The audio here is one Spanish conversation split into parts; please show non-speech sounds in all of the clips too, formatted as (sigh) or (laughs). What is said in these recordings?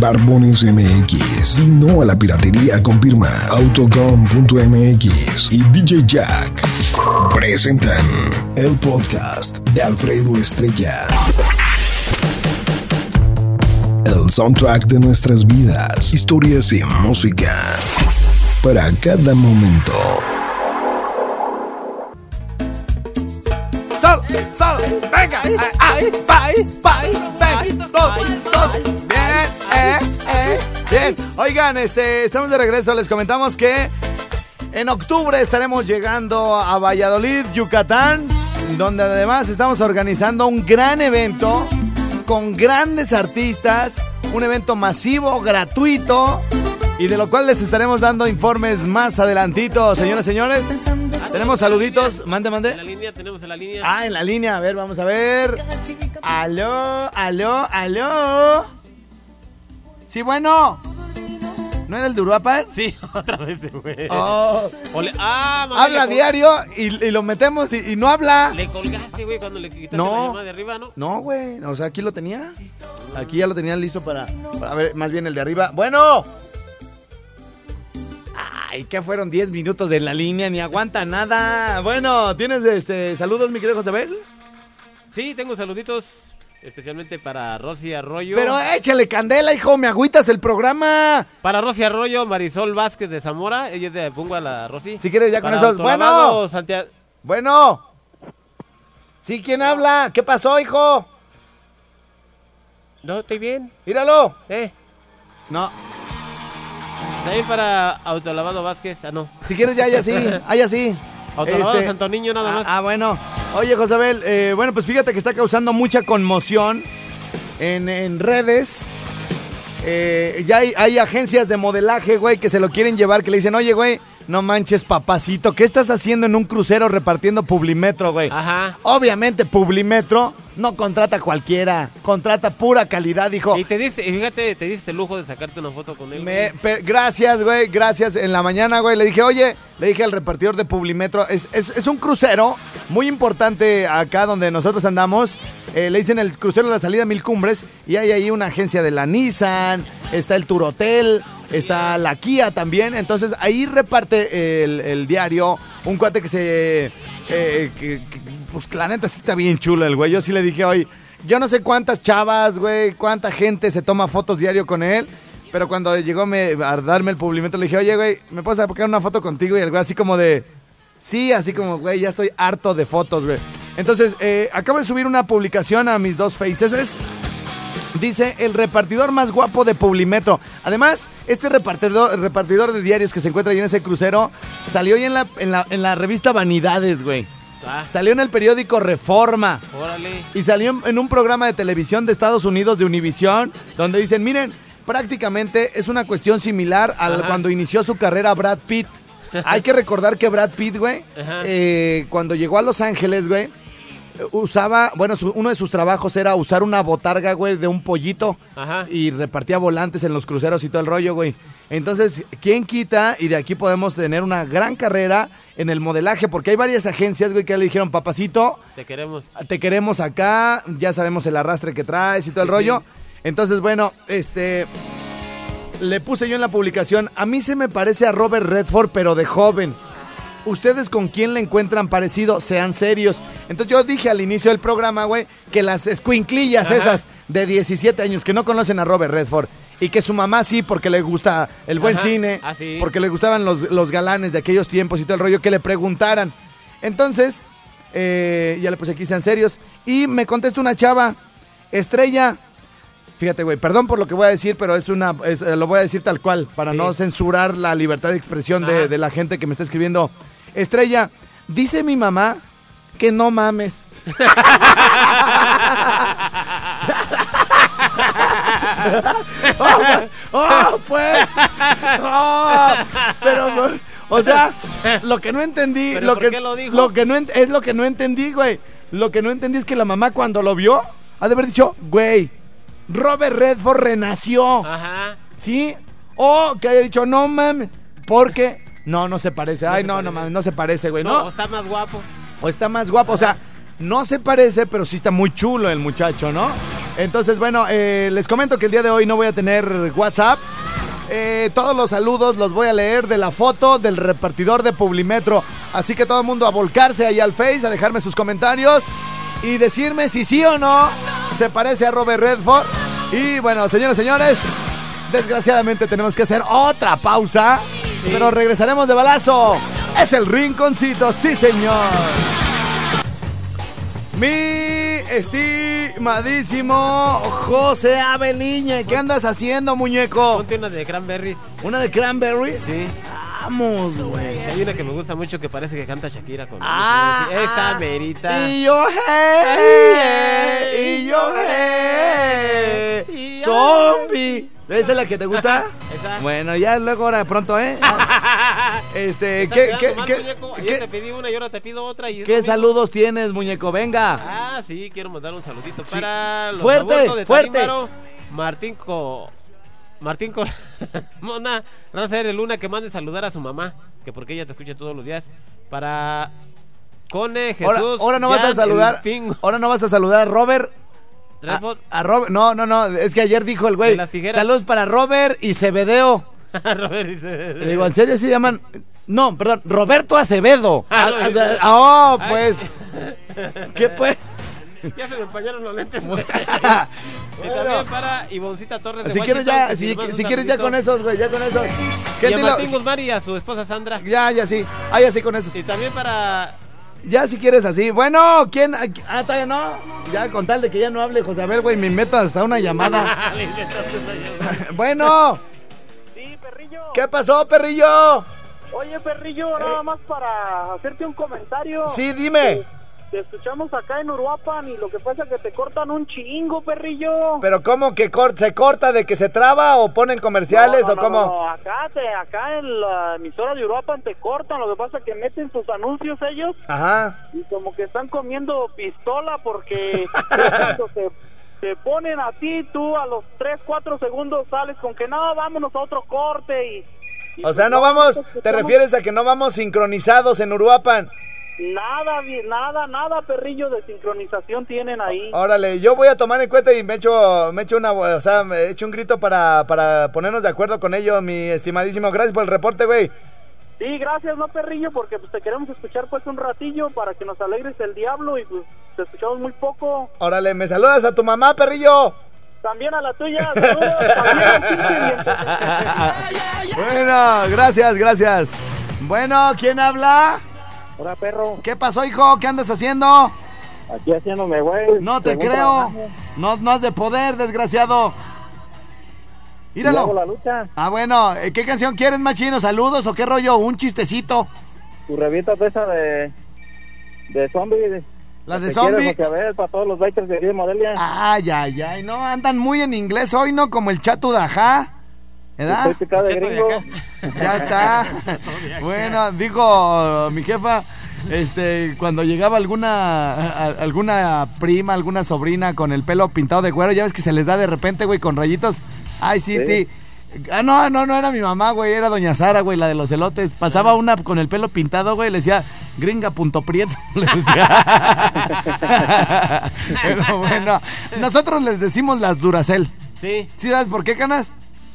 Barbones MX y no a la piratería con firma Autocom.mx y DJ Jack presentan el podcast de Alfredo Estrella. El soundtrack de nuestras vidas, historias y música para cada momento. Sal, venga, ay, bye, bye, venga, dos, dos, bien, eh, eh, bien. Oigan, este, estamos de regreso, les comentamos que en octubre estaremos llegando a Valladolid, Yucatán, donde además estamos organizando un gran evento con grandes artistas, un evento masivo, gratuito, y de lo cual les estaremos dando informes más adelantitos, señoras y señores. Tenemos saluditos, mande, mande. En la línea, tenemos en la línea. Ah, en la línea, a ver, vamos a ver. Aló, aló, aló. Sí, bueno. ¿No era el de Uruapan? Sí, (laughs) otra vez, güey. Oh, Ole- ah, mamá, habla diario y, y lo metemos y, y no habla. Le colgaste, güey, cuando le quitaste No. la llamada de arriba, ¿no? No, güey. O sea, aquí lo tenía. Aquí ya lo tenía listo para, para ver, más bien el de arriba. Bueno. Ay, que fueron 10 minutos de la línea, ni aguanta nada. Bueno, ¿tienes este, saludos, mi querido Josabel? Sí, tengo saluditos especialmente para Rosy Arroyo. Pero échale candela, hijo, me agüitas el programa. Para Rosy Arroyo, Marisol Vázquez de Zamora. Ella es de Pungua, la Rosy. Si quieres ya con esos. Bueno, Autolavado, Santia- bueno. Sí, ¿quién habla? ¿Qué pasó, hijo? No, estoy bien. Míralo. Eh. No, También para Autolavado Vázquez. Ah, no. si quieres ya, ya sí, (laughs) ya sí. Autolavado Este- Santo Niño, nada Ah, más. Ah, bueno. Oye, Josabel, eh, bueno, pues fíjate que está causando mucha conmoción en, en redes. Eh, ya hay, hay agencias de modelaje, güey, que se lo quieren llevar, que le dicen, oye, güey, no manches, papacito, ¿qué estás haciendo en un crucero repartiendo Publimetro, güey? Ajá. Obviamente, Publimetro no contrata cualquiera, contrata pura calidad, dijo. Y te diste, fíjate, te diste el lujo de sacarte una foto con él. Me- gracias, güey, gracias. En la mañana, güey, le dije, oye, le dije al repartidor de Publimetro, es, es- es un crucero muy importante acá donde nosotros andamos. Eh, le dicen el crucero de la salida Mil Cumbres y hay ahí una agencia de la Nissan, está el Tour Hotel, está la Kia también. Entonces ahí reparte el, diario un cuate que se... eh, pues la neta sí está bien chulo el güey. Yo sí le dije hoy, yo no sé cuántas chavas, güey, cuánta gente se toma fotos diario con él. Pero cuando llegó me, a darme el publicito, le dije, oye, güey, ¿me puedes sacar una foto contigo? Y el güey así como de, sí, así como, güey, ya estoy harto de fotos, güey. Entonces, eh, acabo de subir una publicación a mis dos faces. Dice el repartidor más guapo de Publimetro. Además, este repartidor, repartidor de diarios que se encuentra ahí en ese crucero salió hoy en la, en la, en la revista Vanidades, güey. Ah, Salió en el periódico Reforma. órale. Y salió en- un programa de televisión de Estados Unidos de Univisión, donde dicen, miren, prácticamente es una cuestión similar a Ajá. cuando inició su carrera Brad Pitt. (laughs) Hay que recordar que Brad Pitt, güey, eh, cuando llegó a Los Ángeles, güey, usaba, bueno, su- uno de sus trabajos era usar una botarga, güey, de un pollito Ajá. y repartía volantes en los cruceros y todo el rollo, güey. Entonces, ¿quién quita? Y de aquí podemos tener una gran carrera en el modelaje, porque hay varias agencias, güey, que le dijeron, papacito, Te queremos. te queremos acá, ya sabemos el arrastre que traes y todo el Sí, rollo. sí. Entonces, bueno, este le puse yo en la publicación, a mí se me parece a Robert Redford, pero de joven. Ustedes con quién le encuentran parecido, sean serios. Entonces yo dije al inicio del programa, güey, que las escuinclillas Ajá. esas de 17 años que no conocen a Robert Redford y que su mamá sí porque le gusta el buen Ajá. cine, Ah, sí. porque le gustaban los, los galanes de aquellos tiempos y todo el rollo, que le preguntaran. Entonces, eh, ya le puse aquí sean serios y me contesta una chava, Estrella, Fíjate, güey, perdón por lo que voy a decir, pero es una, es, eh, lo voy a decir tal cual, para Sí. no censurar la libertad de expresión de, de la gente que me está escribiendo. Estrella, dice mi mamá que no mames. (laughs) oh, oh, pues. Oh, pero, o sea, lo que no entendí, ¿Pero lo por que, qué lo lo que no ent- es lo que no entendí, güey. Lo que no entendí es que la mamá cuando lo vio, ha de haber dicho, güey, Robert Redford renació. Ajá. ¿Sí? O que haya dicho, no mames. Porque no, no se parece. Ay, se no, no mames, no se parece, güey. No, No, está más guapo. o está más guapo. O sea, no se parece, pero sí está muy chulo el muchacho, ¿no? Entonces, bueno, eh, les comento que el día de hoy no voy a tener WhatsApp. Eh, todos los saludos los voy a leer de la foto del repartidor de Publimetro. Así que todo el mundo a volcarse ahí al Face, a dejarme sus comentarios y decirme si sí o no se parece a Robert Redford. Y bueno, señores, señores, desgraciadamente tenemos que hacer otra pausa, pero regresaremos de balazo. Es el rinconcito, sí señor. Mi estimadísimo José Aveliña, ¿qué andas haciendo, muñeco? Ponte una de cranberries. ¿Una de cranberries? Sí. Güey. Hay una que me gusta mucho que parece que canta Shakira con Ah, Esa ah. merita. Y yo, hey, y yo, hey, zombie. ¿Esta es la que te gusta? (laughs) Esa. Bueno, ya luego ahora pronto, ¿eh? (laughs) Este, ¿qué, qué, mal, qué. Ayer te pedí una y ahora te pido otra. Y qué saludos tienes, muñeco? Venga. Ah, sí, quiero mandar un saludito Sí. para los Fuerte, de fuerte. Tarímbaro, Martín Co... Martín. (laughs) Mona, Rafael Luna que mande saludar a su mamá, que porque ella te escucha todos los días. Para Cone, Jesús. Ahora, ahora no vas a saludar. Ahora no vas a saludar a Robert. A, a Robert. No, no, no. Es que ayer dijo el güey. Saludos para Robert y Cebedeo. (laughs) Robert dice- Le digo, ¿en serio se llaman? No, perdón, Roberto Acevedo. Ah, Ah, ah, ah, oh, pues. (laughs) ¿Qué pues? (laughs) Ya se me empañaron los lentes. (laughs) y también para Ivoncita Torres de Si quieres ya, si, quieres ya con esos, güey, ya con esos. Y ¿Qué a Martín Guzmán y a su esposa Sandra. Ya, ya sí. Ah, ya sí con esos. Y también para Ya si quieres así. Bueno, ¿quién? Ah, todavía no. Ya con tal de que ya no hable José Abel, güey, me meto hasta una llamada. (laughs) bueno, Sí, perrillo. ¿qué pasó, perrillo? Oye, perrillo, nada más para hacerte un comentario. Sí, dime. Te escuchamos acá en Uruapan y lo que pasa es que te cortan un chingo, perrillo. Pero ¿cómo que cor- se corta de que se traba o ponen comerciales No, no, o no, cómo? no, Acá, te, acá en la emisora de Uruapan te cortan, lo que pasa es que meten sus anuncios ellos Ajá. y como que están comiendo pistola porque (laughs) cuando te, te ponen a ti, tú a los 3, 4 segundos sales con que no, vámonos a otro corte y... y O sea, pues no vamos, te escuchamos refieres a que no vamos sincronizados en Uruapan. Nada, nada, nada, perrillo de sincronización tienen ahí. Órale, yo voy a tomar en cuenta y me echo, me echo una, o sea, me echo un grito para, para ponernos de acuerdo con ello, mi estimadísimo. Gracias por el reporte, güey. Sí, gracias, no, perrillo, porque pues te queremos escuchar pues un ratillo para que nos alegres el diablo y pues te escuchamos muy poco. Órale, me saludas a tu mamá, perrillo. También a la tuya, saludos, también al diente. (laughs) Bueno, gracias, gracias. Bueno, ¿quién habla? Hola, perro, ¿Qué pasó, hijo? ¿Qué andas haciendo? aquí haciéndome, güey. No te Según creo. No, no has de poder, desgraciado. Míralo. la lucha. Ah, bueno, eh, ¿qué canción quieres, machino? ¿Saludos o qué rollo? ¿Un chistecito? Tu revista de esa de, de zombie. ¿La de Te zombie? quieres, a ver, para todos los bikers de Modelia. Ay, ay, ay, no, andan muy en inglés hoy, ¿no? Como el chato de acá. (laughs) Ya está. (laughs) Bueno, dijo mi jefa, este, cuando llegaba alguna a- alguna prima, alguna sobrina con el pelo pintado de güero, ya ves que se les da de repente, güey, con rayitos. Ay, sí, Sí. Ah, no, no, no era mi mamá, güey, era doña Sara, güey, la de los elotes. Pasaba una con el pelo pintado, güey, le decía gringa punto prieto. (laughs) le decía. Pero bueno, nosotros les decimos las Duracel. Sí. ¿Sí sabes por qué, canas?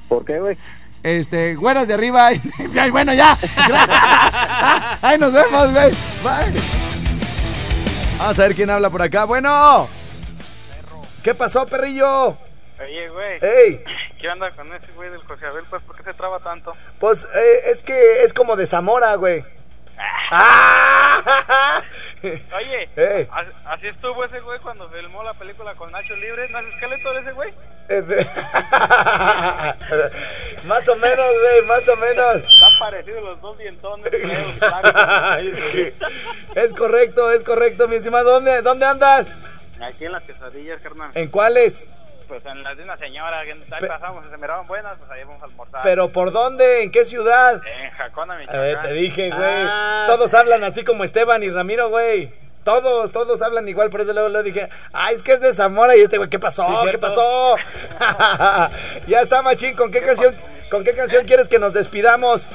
¿Por qué, güey? Este, güeras de arriba. (laughs) Ay, bueno, ya. (laughs) Ay, nos vemos, güey. Bye. Vamos a ver quién habla por acá. Bueno. ¿Qué pasó, perrillo? Oye, güey, Ey, ¿qué onda con ese güey del José Abel? Pues, ¿por qué se traba tanto? pues eh, es que es como de Zamora, güey. Ah. (laughs) Oye, Ey. así estuvo ese güey cuando filmó la película con Nacho Libre. ¿No es Skeletor ese güey? De- (laughs) más o menos, güey, más o menos. Están parecidos los dos dientones. (laughs) Es correcto, es correcto, mi estimado. ¿Dónde, dónde andas? Aquí en las quesadillas, carnal. ¿En cuáles? Pues en las de una señora. que Ahí pasamos, se miraban buenas, pues ahí vamos a almorzar. ¿Pero por dónde? ¿En qué ciudad? En Jacona, A ver, Michoacán. te dije, güey. Ah, Todos hablan así como Esteban y Ramiro, güey. Todos, todos hablan igual, por eso luego le dije, ay, es que es de Zamora y este güey, ¿qué pasó? Sí, ¿Qué pasó? (laughs) ya está, machín, ¿con qué canción, con qué canción quieres que nos despidamos?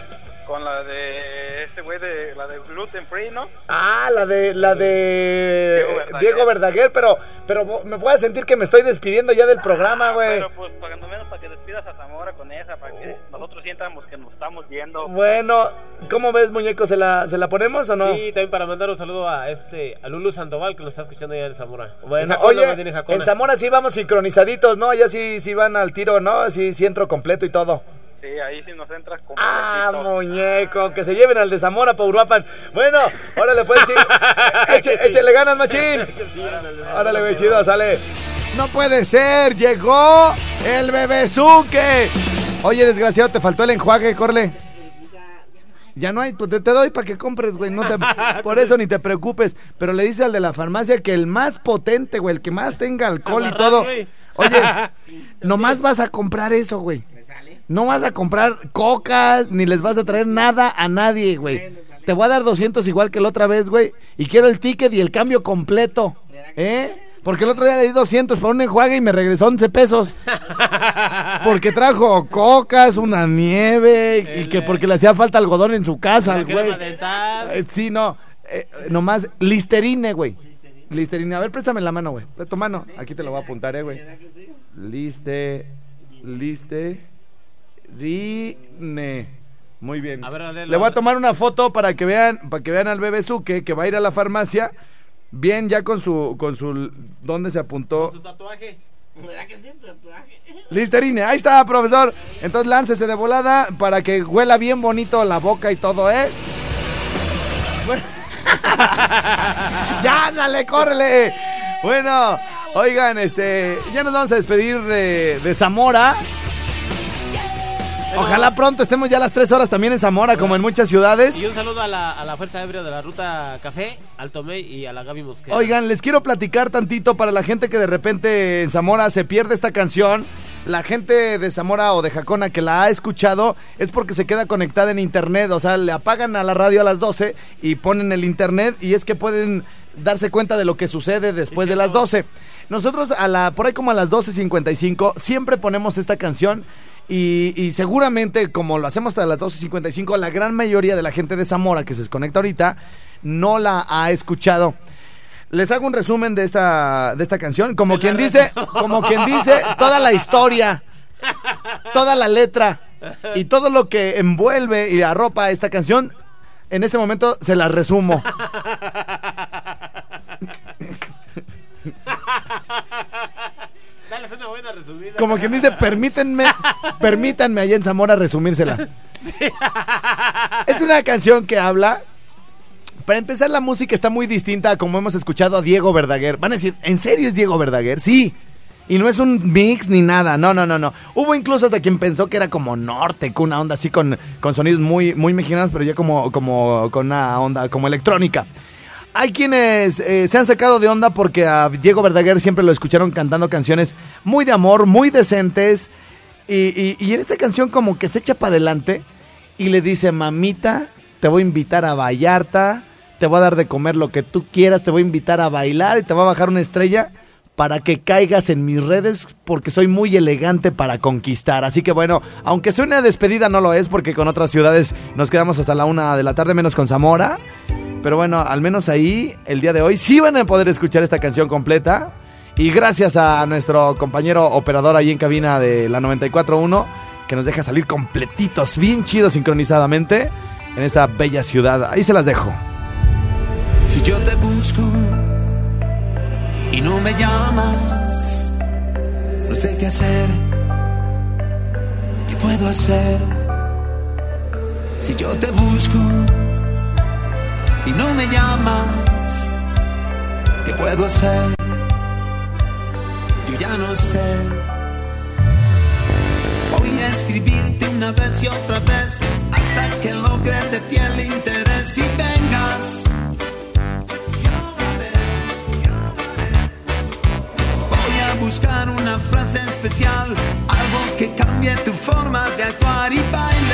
Con la de este güey de la de gluten free, ¿no? Ah, la de la de Diego Verdaguer. Diego Verdaguer, pero pero me puedes sentir que me estoy despidiendo ya del programa, Ah, güey. Pero pues para menos para que despidas a Zamora con esa, para que sientamos que nos estamos viendo. Bueno, ¿cómo ves, muñeco? ¿Se la, ¿Se la ponemos o no? Sí, también para mandar un saludo a este a Lulu Sandoval que nos está escuchando allá en Zamora. Bueno, En oye, en Zamora sí vamos sincronizaditos, ¿no? Ya sí, sí van al tiro, ¿no? Sí, sí entro completo y todo. Sí, ahí sí nos entras con Ah, muñeco, que se lleven al de Zamora pa' Uruapan. Bueno, ahora le puedes decir, (laughs) eche, échele ganas, machín. Órale, güey, chido, sale. No puede ser, llegó el bebezuque. Oye, desgraciado, te faltó el enjuague, corle. Ya no hay, pues te, te doy para que compres, güey. No te, (laughs) por eso ni te preocupes. Pero le dice al de la farmacia que el más potente, güey, el que más tenga alcohol y todo. Oye, (laughs) nomás vas a comprar eso, güey. No vas a comprar cocas, ni les vas a traer nada a nadie, güey. Te voy a dar 200 igual que la otra vez, güey. Y quiero el ticket y el cambio completo. ¿Eh? Porque el otro día le di 200 para un enjuague y me regresó 11 pesos. (laughs) Porque trajo cocas, una nieve y que porque le hacía falta algodón en su casa, güey. Eh, Sí, no. Eh, nomás Listerine, güey. Listerine. A ver, préstame la mano, güey. Tu mano. Aquí te lo voy a apuntar, eh, güey. Liste. Liste. Rine. Muy bien. A ver, ver, Le voy a tomar una foto para que vean, para que vean al bebé Suque que va a ir a la farmacia. Bien, ya con su, con su, ¿dónde se apuntó? Su tatuaje. Listerine, ahí está, profesor. Entonces láncese de volada para que huela bien bonito la boca y todo, ¿eh? Bueno. (laughs) ya, ándale, córrele. Bueno, oigan, este, ya nos vamos a despedir de, de Zamora. Ojalá pronto estemos ya a las 3 horas también en Zamora, como en muchas ciudades. Y un saludo a la, a la Fuerza Ebrio de la Ruta Café, al Tomei y a la Gaby Mosquera. Oigan, les quiero platicar tantito para la gente que de repente en Zamora se pierde esta canción. La gente de Zamora o de Jacona que la ha escuchado es porque se queda conectada en internet. O sea, le apagan a la radio a las 12 y ponen el internet y es que pueden darse cuenta de lo que sucede después de las 12. Nosotros a la, por ahí como a las 12.55 siempre ponemos esta canción y, y seguramente como lo hacemos hasta las 12.55 la gran mayoría de la gente de Zamora que se desconecta ahorita no la ha escuchado. Les hago un resumen de esta, de esta canción. Como quien dice, como quien dice, toda la historia, toda la letra y todo lo que envuelve y arropa esta canción, en este momento se la resumo. (laughs) Dale una buena resumida. Como quien dice, permítanme, (laughs) permítanme allá en Zamora resumírsela. Es una canción que habla. Para empezar, la música está muy distinta a como hemos escuchado a Diego Verdaguer. Van a decir, ¿en serio es Diego Verdaguer? Sí. Y no es un mix ni nada. No, no, no, no. Hubo incluso hasta quien pensó que era como norte, con una onda así con, con sonidos muy, muy mexicanos, pero ya como, como con una onda como electrónica. Hay quienes eh, se han sacado de onda porque a Diego Verdaguer siempre lo escucharon cantando canciones muy de amor, muy decentes. Y, en esta canción como que se echa para adelante y le dice, mamita, te voy a invitar a Vallarta, te voy a dar de comer lo que tú quieras, te voy a invitar a bailar y te voy a bajar una estrella para que caigas en mis redes porque soy muy elegante para conquistar. Así que bueno, aunque suene a despedida, no lo es porque con otras ciudades nos quedamos hasta la una de la tarde, menos con Zamora. Pero bueno, al menos ahí, el día de hoy, sí van a poder escuchar esta canción completa. Y gracias a nuestro compañero operador ahí en cabina de la 94.1, que nos deja salir completitos, bien chidos, sincronizadamente, en esa bella ciudad. Ahí se las dejo. Si yo te busco y no me llamas, no sé qué hacer, qué puedo hacer. Si yo te busco y no me llamas, ¿qué puedo hacer? Yo ya no sé Voy a escribirte una vez y otra vez hasta que logre de ti el interés y vengas. Voy a buscar una frase especial, algo que cambie tu forma de actuar y bailes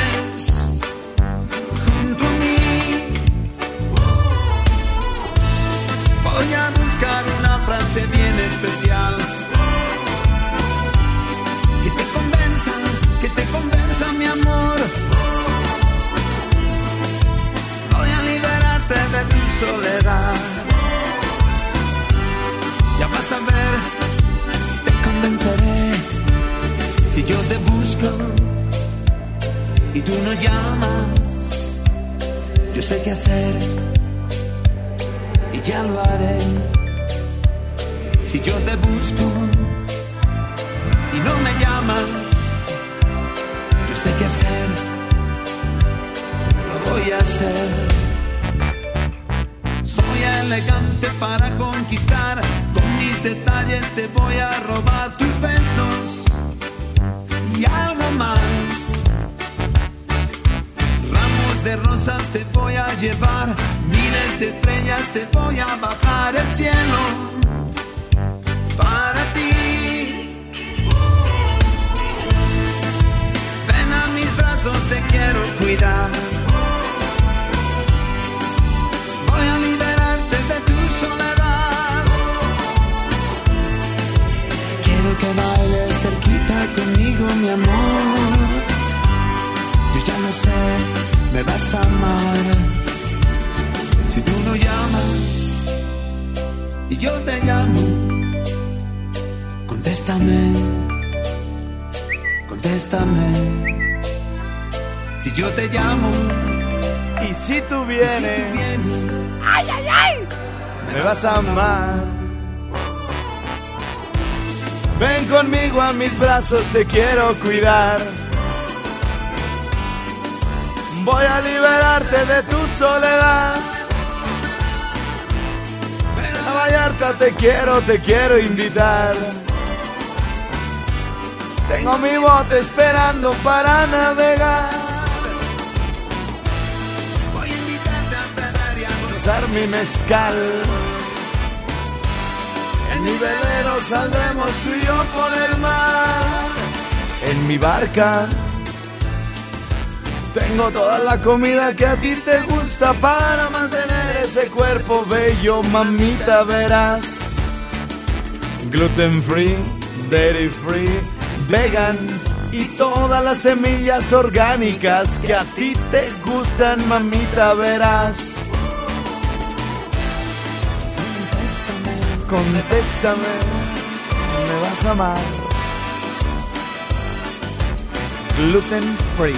buscar una frase bien especial que te convenza, que te convenza mi amor. Voy a liberarte de tu soledad. Ya vas a ver, te convenceré si yo te busco y tú no llamas. Yo sé qué hacer y ya lo haré. Si yo te busco y no me llamas, yo sé qué hacer, lo voy a hacer. Soy elegante para conquistar, con mis detalles te voy a robar tus besos y algo más. Ramos de rosas te voy a llevar, miles de estrellas te voy a bajar el cielo quiero cuidar. Voy a liberarte de tu soledad. Quiero que bailes cerquita conmigo, mi amor. Yo ya lo sé, me vas a amar. Si tú no llamas y yo te llamo, contéstame, contéstame. Si yo te llamo, Y si tú si vienes, tú vienes, me vas a amar. Ven conmigo a mis brazos, te quiero cuidar. Voy a liberarte de tu soledad. A Vallarta te quiero, te quiero invitar. Tengo mi bote esperando para navegar. Mi mezcal. En mi velero saldremos tú y yo por el mar. En mi barca tengo toda la comida que a ti te gusta para mantener ese cuerpo bello, mamita, verás. Gluten free, dairy free, vegan y todas las semillas orgánicas que a ti te gustan, mamita, verás. Contéstame, me vas a amar. Gluten free.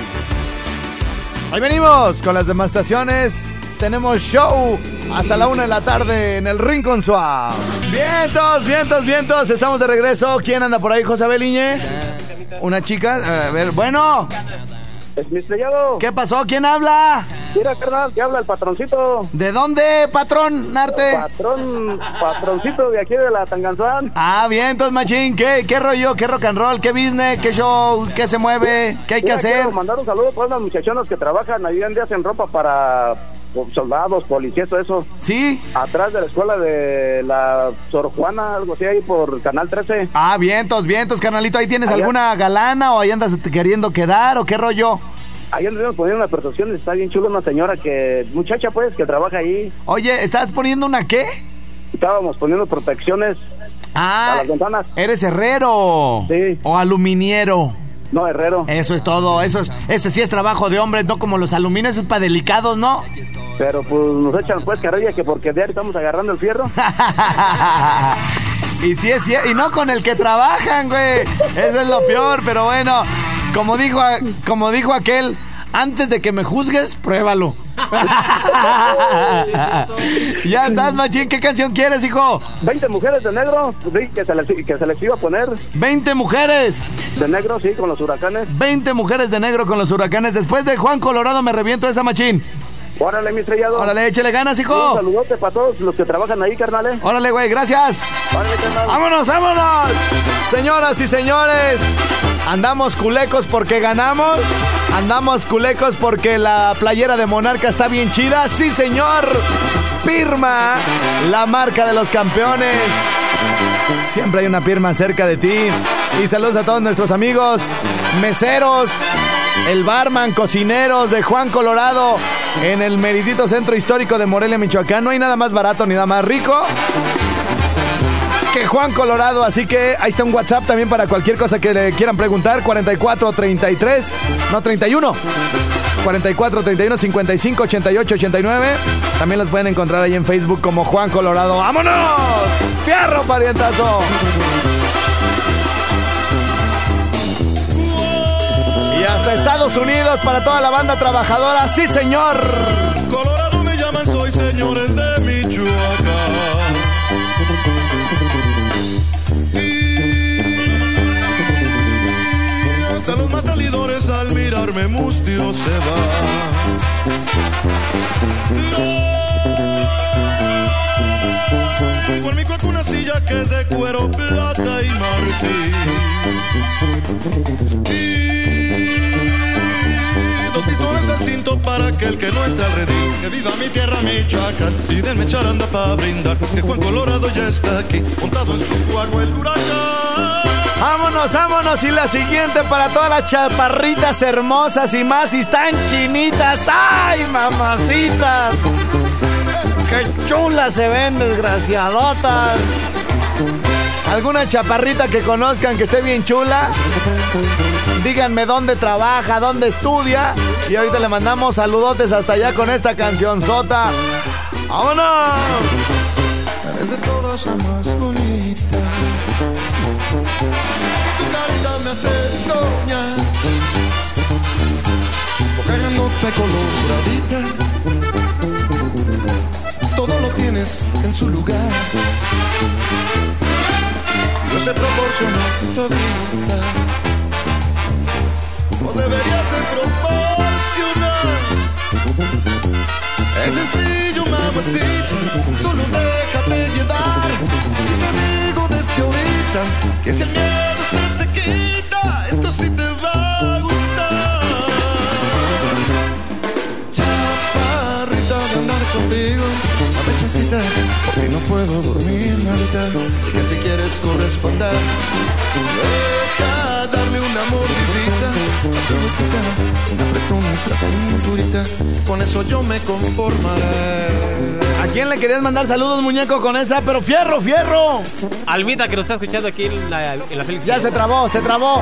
Ahí venimos con las demostraciones. Tenemos show hasta la una de la tarde en el Rincón Suave. Vientos, vientos, vientos. Estamos de regreso. ¿Quién anda por ahí, José Beliñe? Una chica. A ver, bueno. Es mi estrellado. ¿Qué pasó? ¿Quién habla? Mira, carnal, que habla el patroncito. ¿De dónde, patrón Narte? Patrón, patroncito de aquí de la Tanganzán. Ah, vientos, machín. ¿Qué, ¿Qué rollo? ¿Qué rock and roll? ¿Qué business? ¿Qué show? ¿Qué se mueve? ¿Qué hay que hacer? Mandar un saludo para las muchachonas que trabajan ahí en día hacen ropa para soldados, policías, todo eso. ¿Sí? Atrás de la escuela de la Sor Juana, algo así, ahí por Canal 13. Ah, vientos, vientos, carnalito. ¿Ahí tienes Allá. alguna galana o ahí andas queriendo quedar o qué rollo? Ahí anduvimos poniendo una prestación, está bien chulo una señora que, muchacha pues, que trabaja ahí. Oye, ¿estás poniendo una qué? Estábamos poniendo protecciones Ah, a las ventanas. eres herrero. Sí. O aluminiero. No, herrero. Eso es todo. Eso es, ese sí es trabajo de hombre, no como los aluminios, es para delicados, ¿no? Pero pues nos echan pues carrilla que porque de ahí estamos agarrando el fierro. (laughs) y sí es cier- y no con el que trabajan, güey. Eso es lo peor, pero bueno, como dijo, como dijo aquel, antes de que me juzgues, pruébalo. (laughs) ya estás, machín. ¿Qué canción quieres, hijo? 20 mujeres de negro, sí, que se les, que se les iba a poner 20 mujeres. de negro, sí, con los huracanes. 20 mujeres de negro con los huracanes. Después de Juan Colorado me reviento esa machín. Órale, mi estrellado. Órale, échale ganas, Un hijo. saludote para todos los que trabajan ahí, carnales. Órale, güey, gracias. Órale, carnal. ¡Vámonos, vámonos! Señoras y señores, Andamos culecos porque ganamos. Andamos culecos porque la playera de Monarca está bien chida. Sí, señor. Pirma, la marca de los campeones. Siempre hay una Pirma cerca de ti. Y saludos a todos nuestros amigos meseros, el barman, cocineros de Juan Colorado en el meridito centro histórico de Morelia, Michoacán. No hay nada más barato ni nada más rico que Juan Colorado. Así que ahí está un WhatsApp también para cualquier cosa que le quieran preguntar. 44 33, no 31. 44 31 55 88 89. También los pueden encontrar ahí en Facebook como Juan Colorado. ¡Vámonos! ¡Fierro, parientazo! Y hasta Estados Unidos para toda la banda trabajadora. ¡Sí, señor! Colorado me llaman, soy señores de mirarme mustio se va. Por mi cuerpo una silla que es de cuero, plata y marfil. Y dos pistones al cinto para aquel que no entra al redil. Que viva mi tierra, Michoacán. Y denme charanda para brindar. Que Juan Colorado ya está aquí, montado en su guagua el huracán. Vámonos, vámonos. Y la siguiente para todas las chaparritas hermosas y más. Y están chinitas. ¡Ay, mamacitas! ¡Qué chulas se ven, desgraciadotas! ¿Alguna chaparrita que conozcan que esté bien chula? Díganme dónde trabaja, dónde estudia. Y ahorita le mandamos saludotes hasta allá con esta canción sota. ¡Vámonos! De todas más. Tu carita me hace soñar. Cogándote coloradita. Todo lo tienes en su lugar. Yo te proporciono todita. No deberías de proporcionar. Es sencillo, mamacita, solo déjate llevar. Que si el miedo se te quita, esto sí te va a gustar. Chaparrita de andar contigo, dame chancita, porque no puedo dormir. Y que si quieres corresponder, deja darme una mordidita, a tu boquita, un apretón esa cinturita, con eso yo me conformaré. ¿A quién le querías mandar saludos, muñeco, con esa? Pero fierro, fierro. Almita que nos está escuchando aquí en la, en la Félix. Ya se trabó, se trabó.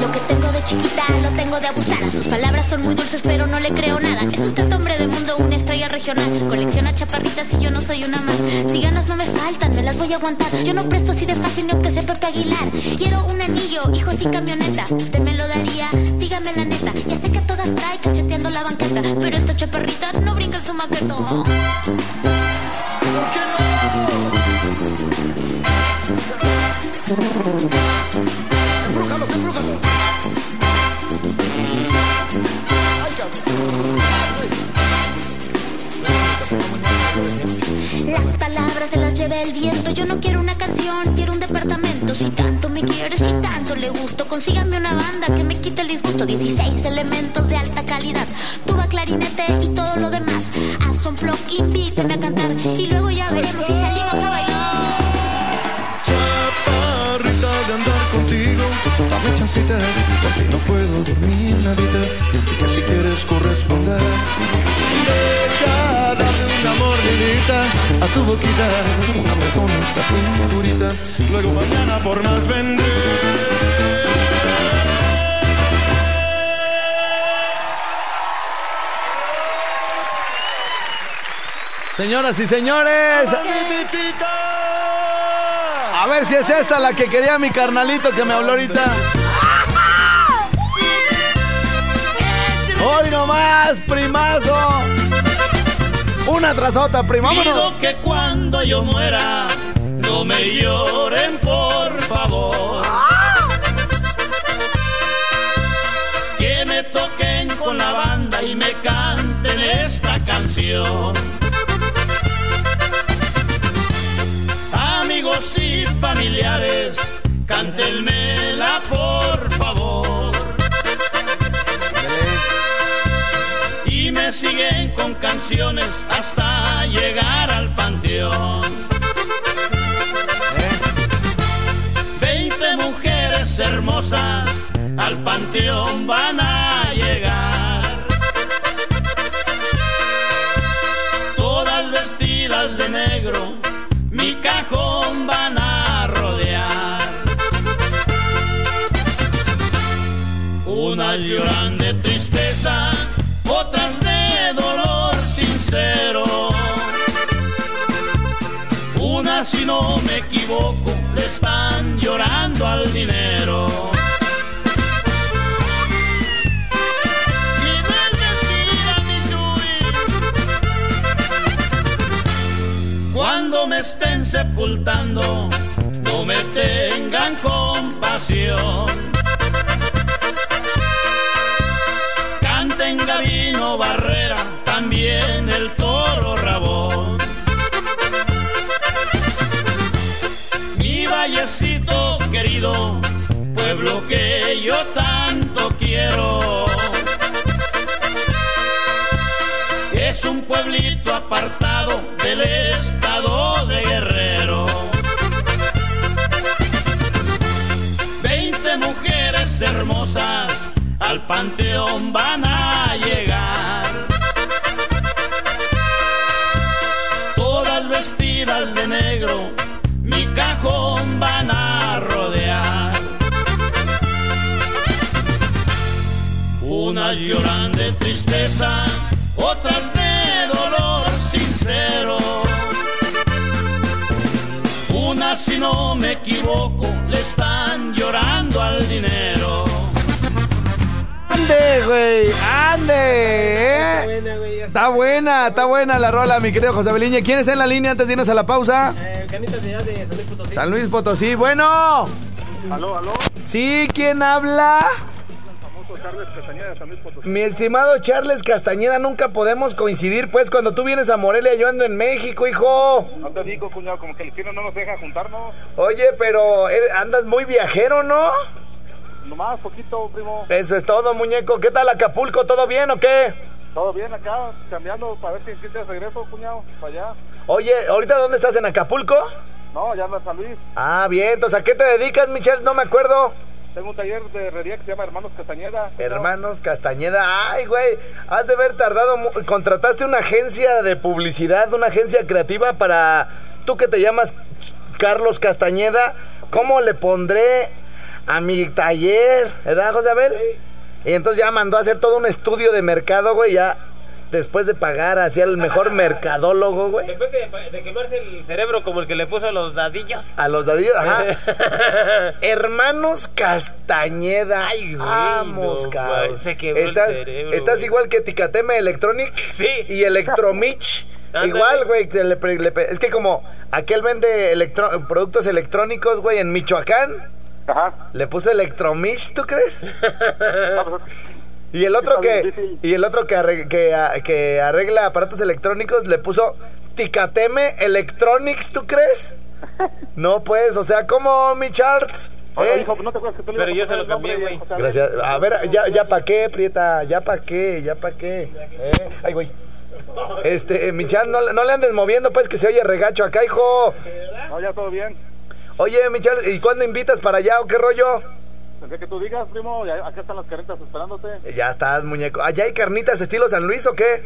Lo que tengo de chiquita lo tengo de abusar. Sus palabras son muy dulces, pero no le creo nada. Es usted hombre de mundo, una estrella regional. Colecciona chaparritas y yo no soy una más. Si ganas no me faltan, me las voy a aguantar. Yo no presto así de fácil ni aunque sea Pepe Aguilar. Quiero un anillo, hijos y camioneta. Usted me lo daría, dígame la neta. Ya sé que a todas trae cacheteando la banqueta. Pero esta chaparrita no brinca en su maquetón. Las palabras se las lleva el viento. Yo no quiero una canción, quiero un departamento. Si tanto me quieres, si tanto gusto, consígame una banda que me quite el disgusto. 16 elementos de alta calidad, tuba, clarinete y todo lo demás. Haz un flock, invítame a cantar y luego ya veremos si salimos a bailar. Chaparrita de andar contigo, dame chancita, porque no puedo dormir nadita, que si quieres corresponder, deja darme una mordidita a tu boquita, una en esa cinturita, luego mañana por más vendré. Señoras y señores. A ver si es esta la que quería mi carnalito que me habló ahorita. (laughs) Hoy nomás, primazo. Una tras otra, primámonos. Pido que cuando yo muera no me lloren, por favor. Que me toquen con la banda y me canten esta canción. Y familiares cántenmela por favor. Y me siguen con canciones hasta llegar al panteón. Veinte mujeres hermosas al panteón van a llegar. Todas vestidas de negro, Lloran de tristeza, otras de dolor sincero. Unas, si no me equivoco, le están llorando al dinero. Cuando me estén sepultando, no me tengan compasión. Canten Gavino Barrera, también el toro Rabón. Mi vallecito querido, pueblo que yo tanto quiero. Es un pueblito apartado del estado de Guerrero. Veinte mujeres hermosas al panteón van a Unas lloran de tristeza, otras de dolor sincero. Unas, si no me equivoco, le están llorando al dinero. ¡Ande, güey! ¡Ande! ¿eh? Está buena, está buena la rola, mi querido José Beliñe. ¿Quién está en la línea antes de irnos a la pausa? De San Luis Potosí. San Luis Potosí. Bueno. Aló, aló. Sí, ¿quién habla? Carles Castañeda de San Luis Potosí. Mi estimado Charles Castañeda, nunca podemos coincidir, pues, cuando tú vienes a Morelia, yo ando en México, hijo. No te digo, cuñado, como que el destino no nos deja juntarnos. Oye, pero eh, andas muy viajero, ¿no? Nomás poquito, primo. Eso es todo, muñeco. ¿Qué tal Acapulco? ¿Todo bien o qué? Todo bien acá, cambiando para ver si si te regreso, cuñado, para allá. Oye, ¿ahorita dónde estás? ¿En Acapulco? No, ya en San Luis. Ah, bien. Entonces, ¿a qué te dedicas, Michelle? No me acuerdo. Tengo un taller de herrería que se llama Hermanos Castañeda. Hermanos Castañeda. Ay, güey. Has de haber tardado. Contrataste una agencia de publicidad, una agencia creativa para. Tú que te llamas Carlos Castañeda. ¿Cómo le pondré a mi taller? ¿Verdad, José Abel? Y entonces ya mandó a hacer todo un estudio de mercado, güey. Ya después de pagar hacia el mejor mercadólogo, güey. Después de, de quemarse el cerebro como el que le puso a los dadillos. A los dadillos, ajá. (laughs) Hermanos Castañeda. Ay, güey, Vamos, no, cabrón. se quebró el estás, cerebro, estás güey. igual que Ticateme Electronic Sí. y Electromich. Igual, güey. es que como aquel vende electro- productos electrónicos, güey, en Michoacán, Ajá. le puso Electromich, ¿tú crees? (laughs) Y el otro que y el otro que, arre- que, arregla aparatos electrónicos le puso Ticateme Electronics, ¿tú crees? (laughs) No pues, o sea, ¿cómo mi Charles? Oye, ¿Eh? hijo, ¿no te acuerdas que tú le Pero yo se lo cambié, güey. Gracias. A ver, ya, ya pa' qué, Prieta, ya pa' qué, ya pa' qué. ¿Eh? Ay, güey. Este, eh, mi Charles, no, no le andes moviendo, pues, que se oye regacho acá, hijo. No, ya todo bien. Oye, mi Charles, ¿y cuándo invitas para allá o qué rollo? El día que tú digas, primo, acá están las carretas esperándote. Ya estás, muñeco. ¿Allá hay carnitas estilo San Luis o qué?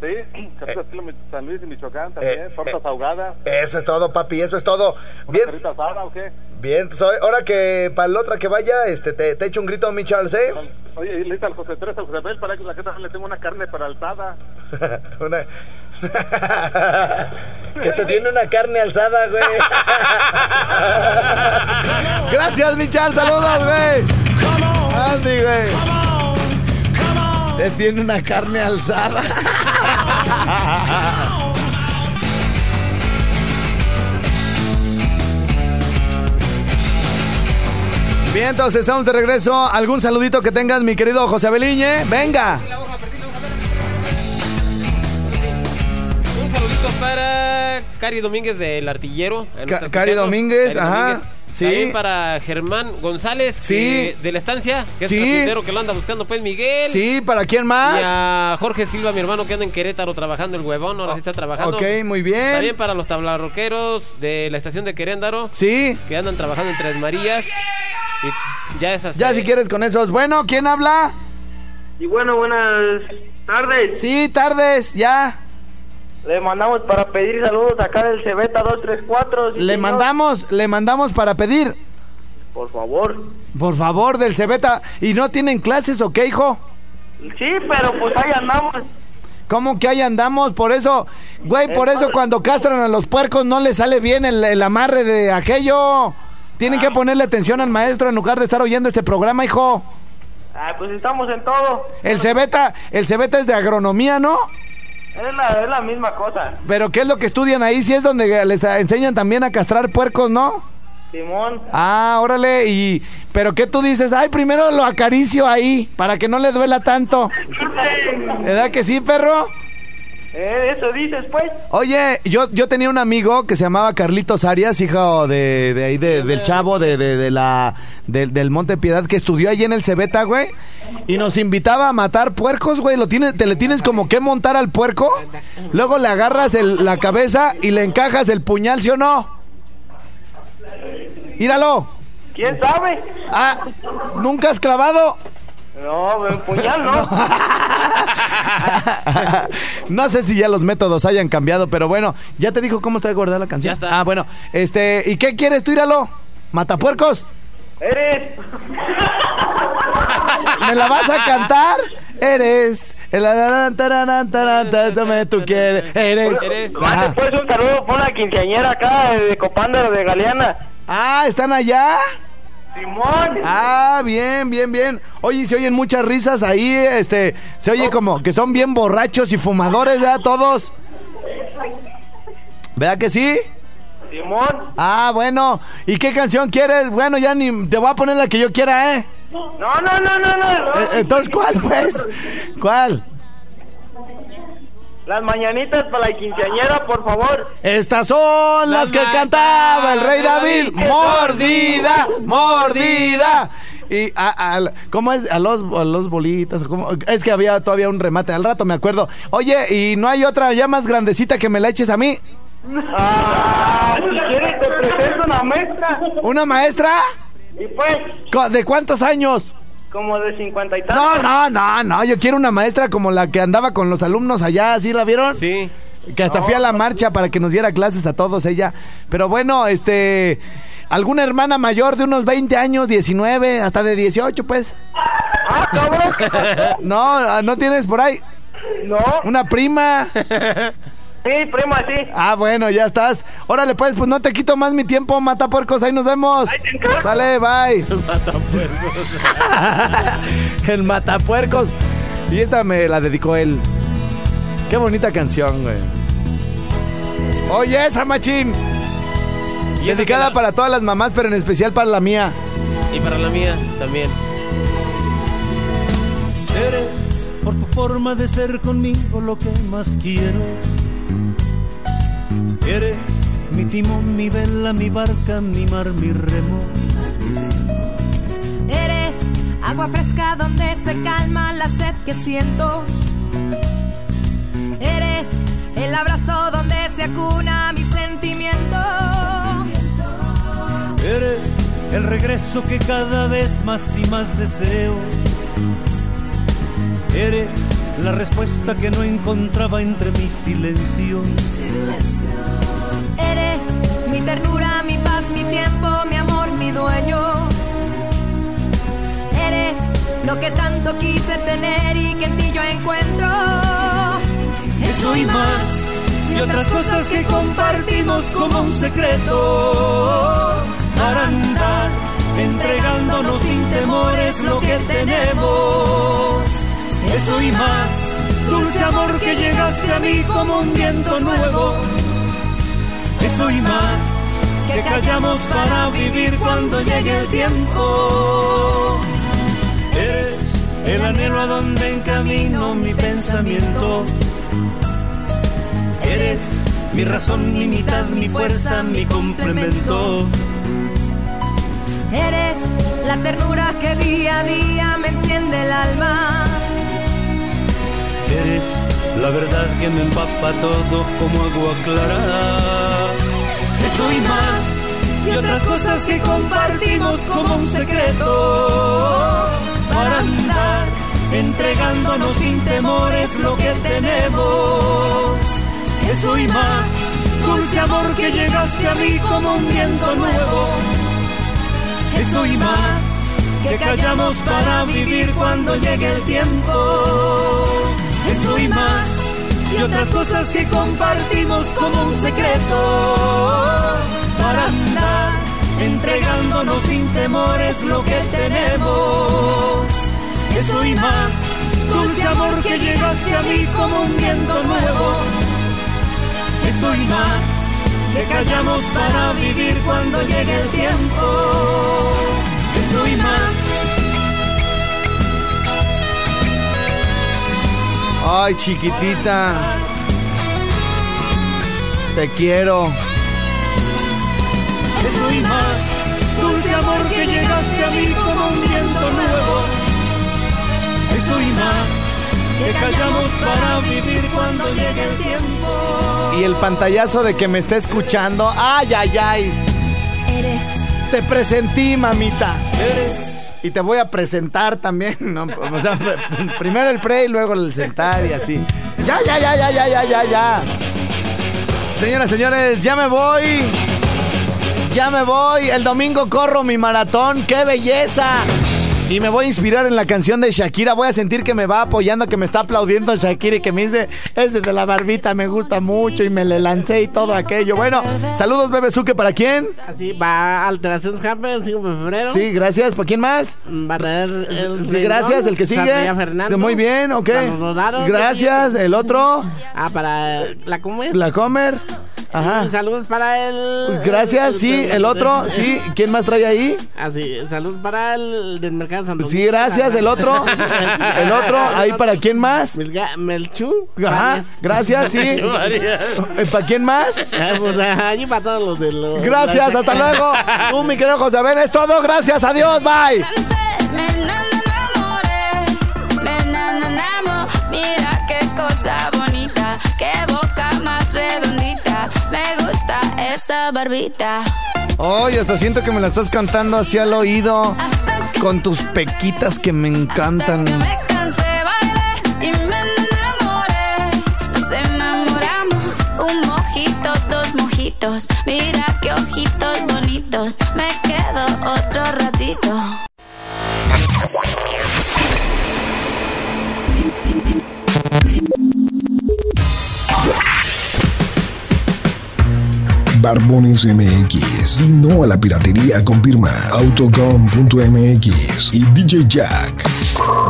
Sí, carretas estilo Mi- San Luis y Michoacán también. eh, tortas eh. ahogadas. Eso es todo, papi, eso es todo. Bien, ¿Carrita asada o qué? Bien. pues, ahora que para la otra que vaya, este, te, te echo un grito, mi Charles, ¿eh? Oye, y le dice al José Tres, al José Abel, para que la que le tengo una carne para alzada. (laughs) Una... (laughs) que te tiene una carne alzada, güey. (laughs) Gracias, mi Charles, saludos, güey. Andy, güey. Te tiene una carne alzada. Bien, entonces estamos de regreso. ¿Algún saludito que tengas, mi querido José Beliñe? Venga. Un saludito para Cari Domínguez del Artillero. Cari. Domínguez, Cari ajá. Domínguez. Sí. También para Germán González, Sí. que- de la estancia, que es Sí. carpintero que lo anda buscando, pues Miguel. Sí, ¿para quién más? Y a Jorge Silva, mi hermano, que anda en Querétaro trabajando el huevón, ahora sí está trabajando. Ok, muy bien. También para los tablarroqueros de la estación de Queréndaro, Sí. que andan trabajando en Tres Marías. Y ya esas. Ya si quieres con esos. Bueno, ¿quién habla? Y bueno, buenas tardes. Sí, tardes, ya. Le mandamos para pedir saludos acá del Cebeta 234. sí, Le señor. mandamos, le mandamos para pedir. Por favor. Por favor, del Cebeta. ¿Y no tienen clases o qué, hijo? Sí, pero pues ahí andamos. ¿Cómo que ahí andamos? Por eso, güey, por eso cuando castran a los puercos no les sale bien el, el amarre de aquello. Tienen que ponerle atención al maestro en lugar de estar oyendo este programa, hijo. Ah, pues estamos en todo. El Cebeta, el Cebeta es de agronomía, ¿no? Es la, es la misma cosa. Pero ¿qué es lo que estudian ahí? Si es donde les enseñan también a castrar puercos, ¿no? Simón. Ah, órale, y pero qué tú dices, ay, primero lo acaricio ahí para que no le duela tanto. (laughs) ¿Verdad que sí, perro? Eh, eso dices, pues. Oye, yo, yo tenía un amigo que se llamaba Carlitos Arias, hijo de, de ahí de- del chavo de, de- de la del, del Monte Piedad, que estudió allí en el Cebeta, güey. Y nos invitaba a matar puercos, güey. Lo tiene, te le tienes como que montar al puerco. Luego le agarras el- la cabeza y le encajas el puñal, ¿sí o no? Míralo. ¿Quién sabe? Ah, ¿nunca has clavado? No, en puñal no. (laughs) (laughs) no sé si ya los métodos hayan cambiado, pero bueno, ya te dijo cómo está guardada la canción. Ya está. Ah, bueno, este, ¿y qué quieres tú, íralo? ¿Matapuercos? Eres. (laughs) ¿Me la vas a cantar? Eres. El tú quieres. Eres. Ajá. pues un saludo por la quinceañera acá de Copándaro de Galeana. Ah, ¿están allá? Simón. Ah, bien, bien, bien. Oye, se oyen muchas risas ahí, este, se oye como que son bien borrachos y fumadores, ¿verdad? Todos. ¿Verdad que sí? Simón. Ah, bueno. ¿Y qué canción quieres? Bueno, ya ni te voy a poner la que yo quiera, ¿eh? No, no, no, no, no. Eh, Entonces, ¿cuál, pues? ¿Cuál? Las mañanitas para la quinceañera, por favor. Estas son las, Las que cantaba el rey David. David. Mordida, mordida. Y a, a- ¿cómo es? A los, a los bolitas. ¿cómo? Es que había todavía un remate. Al rato me acuerdo. Oye, ¿y no hay otra ya más grandecita que me la eches a mí? Ah, si quieres te presento una maestra. ¿Una maestra? Y pues, ¿De cuántos años? Como de cincuenta y tantos. No, no, no, no. Yo quiero una maestra como la que andaba con los alumnos allá. ¿Sí la vieron? Sí. Que hasta fui a la marcha para que nos diera clases a todos ella. Pero bueno, este. ¿Alguna hermana mayor de unos 20 años, 19, hasta de 18, pues? Ah, cabrón. (laughs) No, no tienes por ahí. No. Una prima. (laughs) Sí, prima, sí. Ah, bueno, ya estás. Órale, pues, pues no te quito más mi tiempo, mata puercos, ahí nos vemos. Sale, bye. (laughs) El (laughs) matapuercos. Y esta me la dedicó él. Qué bonita canción, güey. Oye, esa machín. Y Dedicada la- para todas las mamás, pero en especial para la mía. Y para la mía también. Eres por tu forma de ser conmigo lo que más quiero. Eres mi timón, mi vela, mi barca, mi mar, mi remo. Eres agua fresca donde se calma la sed que siento. Eres el abrazo donde se acuna mi sentimiento. Eres el regreso que cada vez más y más deseo. Eres la respuesta que no encontraba entre mi silencio. Eres mi ternura, mi paz, mi tiempo, mi amor, mi dueño. Eres lo que tanto quise tener y que en ti yo encuentro. Eso y más, y otras cosas que compartimos como un secreto. Para andar entregándonos sin temores lo que tenemos. Eso y más, dulce amor que llegaste a mí como un viento nuevo. Eso y más, que callamos para vivir cuando llegue el tiempo. Eres el anhelo a donde encamino mi pensamiento. Eres mi razón, mi mitad, mi fuerza, mi complemento. Eres la ternura que día a día me enciende el alma. Eres la verdad que me empapa todo como agua clara. Eso y más, y otras cosas que compartimos como un secreto. Para andar entregándonos sin temores lo que tenemos. Eso y más, dulce amor que llegaste a mí como un viento nuevo. Eso y más, que callamos para vivir cuando llegue el tiempo. Eso y más, y otras cosas que compartimos como un secreto. Para andar entregándonos sin temores lo que tenemos. Eso y más, dulce amor que llegaste a mí como un viento nuevo. Eso y más, que callamos para vivir cuando llegue el tiempo. Eso y más. Ay, chiquitita. Te quiero. Eso y más, dulce amor que llegaste a mí como un viento nuevo. Eso y más, que callamos para vivir cuando llegue el tiempo. Y el pantallazo de que me está escuchando. Ay, ay, ay. Eres. Te presentí, mamita. Y te voy a presentar también. (laughs) primero el pre y luego el sentar y así. Ya, ya, ya, ya, ya, ya, ya, ya. Señoras, señores, ya me voy. Ya me voy. El domingo corro mi maratón. ¡Qué belleza! Y me voy a inspirar en la canción de Shakira. Voy a sentir que me va apoyando, que me está aplaudiendo Shakira y que me dice, ese de la barbita me gusta mucho y me le lancé y todo aquello. Bueno, saludos, Bebe Suque, ¿para quién? Así va Alteraciones Hamper el 5 de febrero. Sí, gracias. ¿Para quién más? Va a traer el. Sí, gracias, el que sigue. Fernando. Muy bien, ok. Rodado. Gracias, el otro. Ah, para la comer. La Comer. Ajá. Saludos para el. Gracias, sí, el otro, sí. ¿Quién más trae ahí? Así, saludos para el del mercado Santo Sí, gracias, el otro. El otro, ahí para quién más. Melchú. Ajá, gracias, sí. Eh, ¿Para quién más? Ah, Pues allí para todos los de los. Gracias, hasta luego. (laughs) Tú, mi querido José, Ben, es todo. Gracias, adiós, bye. Mira qué cosa bonita, qué boca más redondita, me gusta esa barbita. Oye, hasta siento que me la estás cantando hacia el oído. Con tus pequitas que me encantan. Me cansé, bailé y me enamoré, nos enamoramos, un mojito, dos mojitos, mira qué ojitos bonitos, me quedo otro ratito. Barbones MX. Y no a la piratería con firma Autocom.mx y DJ Jack.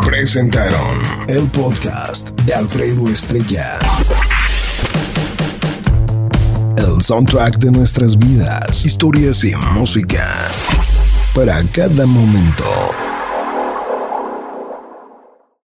Presentaron el podcast de Alfredo Estrella. El soundtrack de nuestras vidas, historias y música. Para cada momento.